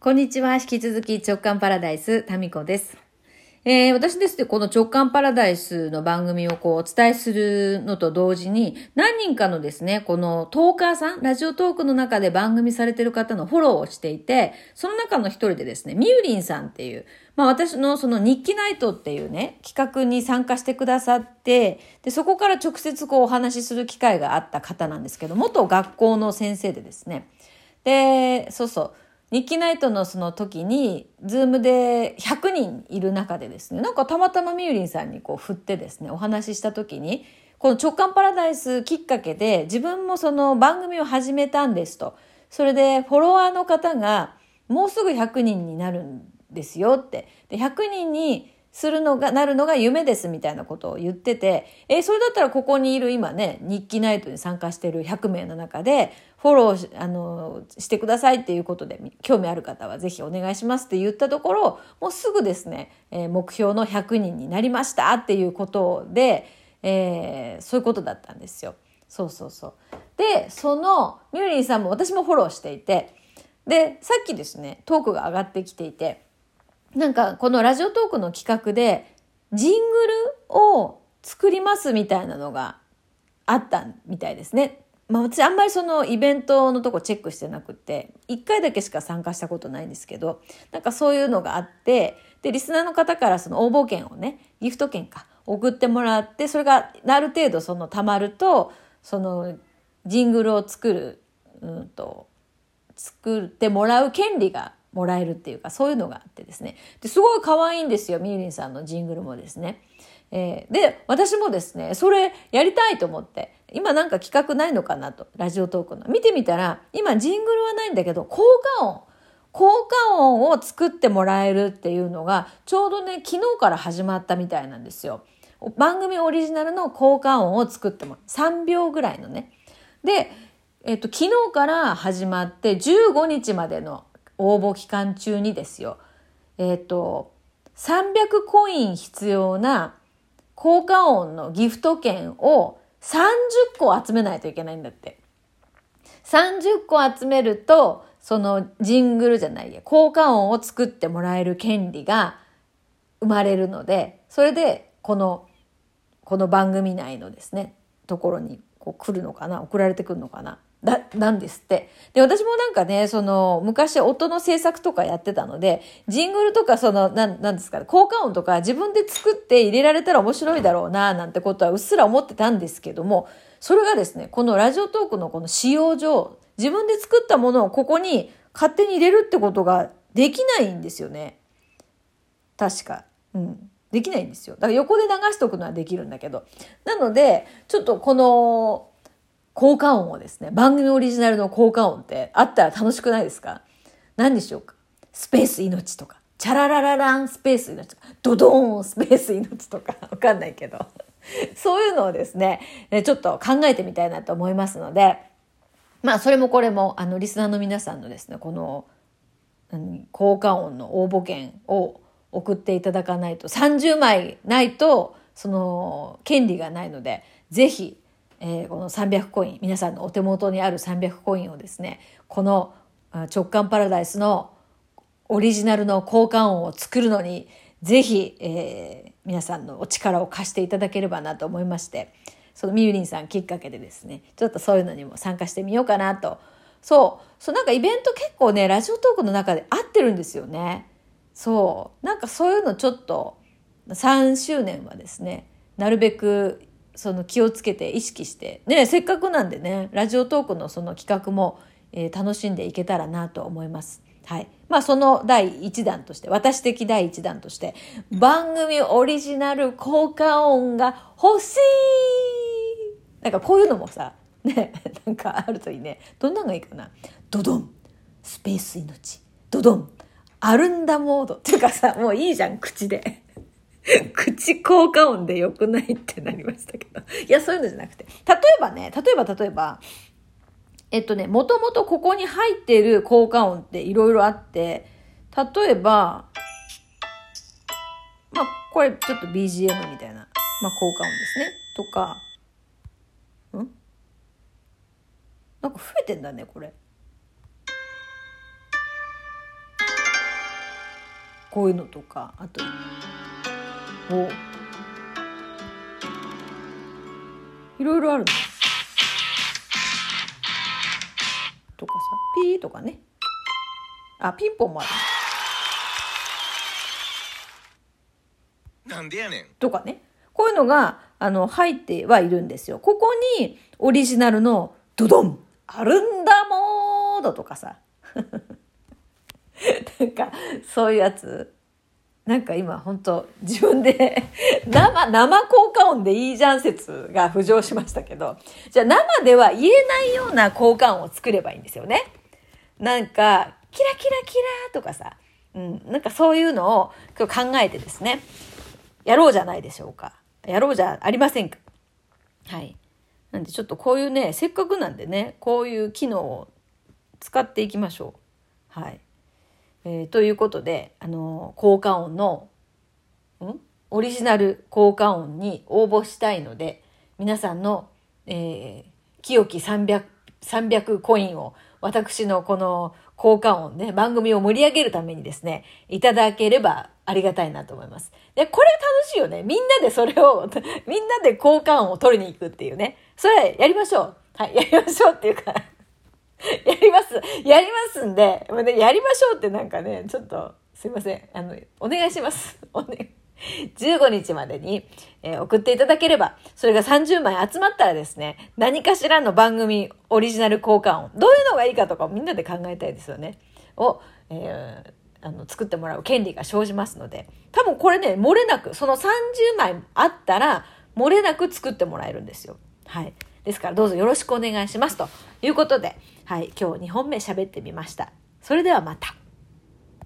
こんにちは。引き続き直感パラダイス、タミコです。えー、私ですね、この直感パラダイスの番組をこうお伝えするのと同時に、何人かのですね、このトーカーさん、ラジオトークの中で番組されてる方のフォローをしていて、その中の一人でですね、みゆりんさんっていう、まあ私のその日記ナイトっていうね、企画に参加してくださって、で、そこから直接こうお話しする機会があった方なんですけど、元学校の先生でですね、で、そうそう、日記ナイトのその時に、ズームで100人いる中でですね、なんかたまたまみゆりんさんにこう振ってですね、お話しした時に、この直感パラダイスきっかけで自分もその番組を始めたんですと。それでフォロワーの方がもうすぐ100人になるんですよって。で、100人にするのが、なるのが夢ですみたいなことを言ってて、え、それだったらここにいる今ね、日記ナイトに参加してる100名の中で、フォローあのしてくださいっていうことで、興味ある方はぜひお願いしますって言ったところ、もうすぐですね、えー、目標の100人になりましたっていうことで、えー、そういうことだったんですよ。そうそうそう。で、その、ミューリンさんも私もフォローしていて、で、さっきですね、トークが上がってきていて、なんかこのラジオトークの企画で、ジングルを作りますみたいなのがあったみたいですね。まあ私あんまりそのイベントのとこチェックしてなくて、一回だけしか参加したことないんですけど、なんかそういうのがあって、で、リスナーの方からその応募券をね、ギフト券か、送ってもらって、それがある程度その貯まると、そのジングルを作る、うんと、作ってもらう権利がもらえるっていうか、そういうのがあってですね。ですごい可愛いんですよ、みゆりんさんのジングルもですね。えー、で、私もですね、それやりたいと思って、今なんか企画ないのかなと、ラジオトークの。見てみたら、今ジングルはないんだけど、効果音。効果音を作ってもらえるっていうのが、ちょうどね、昨日から始まったみたいなんですよ。番組オリジナルの効果音を作っても、3秒ぐらいのね。で、えっと、昨日から始まって15日までの応募期間中にですよ、えっ、ー、と、300コイン必要な効果音のギフト券を30個集めないといけないんだって。30個集めると、そのジングルじゃないや、効果音を作ってもらえる権利が生まれるので、それでこの、この番組内のですね、ところにこう来るのかな送られてくるのかなだ、なんですって。で、私もなんかね、その、昔音の制作とかやってたので、ジングルとかその、なん、なんですかね、効果音とか自分で作って入れられたら面白いだろうな、なんてことはうっすら思ってたんですけども、それがですね、このラジオトークのこの使用上、自分で作ったものをここに勝手に入れるってことができないんですよね。確か。うん。できないんですよ。だから横で流しとくのはできるんだけど。なので、ちょっとこの、効果音をですね、番組オリジナルの効果音ってあったら楽しくないですか？何でしょうか？スペース命とか、チャラララランスペース命とか、ドドーンスペース命とか、わかんないけど。そういうのをですね、ちょっと考えてみたいなと思いますので、まあ、それもこれも、あの、リスナーの皆さんのですね、この、効果音の応募券を送っていただかないと、30枚ないと、その、権利がないので、ぜひ、えー、この300コイン皆さんのお手元にある300コインをですねこの直感パラダイスのオリジナルの交換音を作るのにぜひ、えー、皆さんのお力を貸していただければなと思いましてそのみゆりんさんきっかけでですねちょっとそういうのにも参加してみようかなと。そうそうなんかイベント結構ねラジオトークの中で合ってるんですよね。そうなんかそういうのちょっと3周年はですねなるべくその気をつけて意識して、ね、せっかくなんでね、ラジオトークのその企画も、えー、楽しんでいけたらなと思います。はい。まあその第1弾として、私的第1弾として、番組オリジナル効果音が欲しいなんかこういうのもさ、ね、なんかあるといいね。どんなのがいいかな？ドドンスペース命。ドドンアルンダモード。っていうかさ、もういいじゃん、口で。口効果音で良くないってなりましたけど。いや、そういうのじゃなくて。例えばね、例えば例えば、えっとね、もともとここに入っている効果音っていろいろあって、例えば、まあ、これちょっと BGM みたいな、まあ、効果音ですね。とか、ん？なんか増えてんだね、これ。こういうのとかあとお。いろいろあるのとかさ。ピーとかね。あピンポンもあるなんでやねん。とかね。こういうのがあの入ってはいるんですよ。ここにオリジナルのドドン。アルンダモードとかさ。なんかそういうやつなんか今本当自分で 生、生効果音でいいじゃん説が浮上しましたけど、じゃあ生では言えないような効果音を作ればいいんですよね。なんか、キラキラキラとかさ、うん、なんかそういうのを今日考えてですね、やろうじゃないでしょうか。やろうじゃありませんか。はい。なんでちょっとこういうね、せっかくなんでね、こういう機能を使っていきましょう。はい。えー、ということで、あのー、効果音の、ん？オリジナル効果音に応募したいので、皆さんの、えー、清き300、300コインを私のこの効果音ね、番組を盛り上げるためにですね、いただければありがたいなと思います。で、これ楽しいよね。みんなでそれを、みんなで効果音を取りに行くっていうね。それやりましょう。はい、やりましょうっていうか やります。やりますんで、やりましょうってなんかね、ちょっと、すいません。あの、お願いします。おね。15日までに、えー、送っていただければ、それが30枚集まったらですね、何かしらの番組オリジナル交換音、どういうのがいいかとかみんなで考えたいですよね。を、えー、あの、作ってもらう権利が生じますので、多分これね、漏れなく、その30枚あったら、漏れなく作ってもらえるんですよ。はい。ですからどうぞよろしくお願いしますということで、はい、今日2本目喋ってみました。それではまた。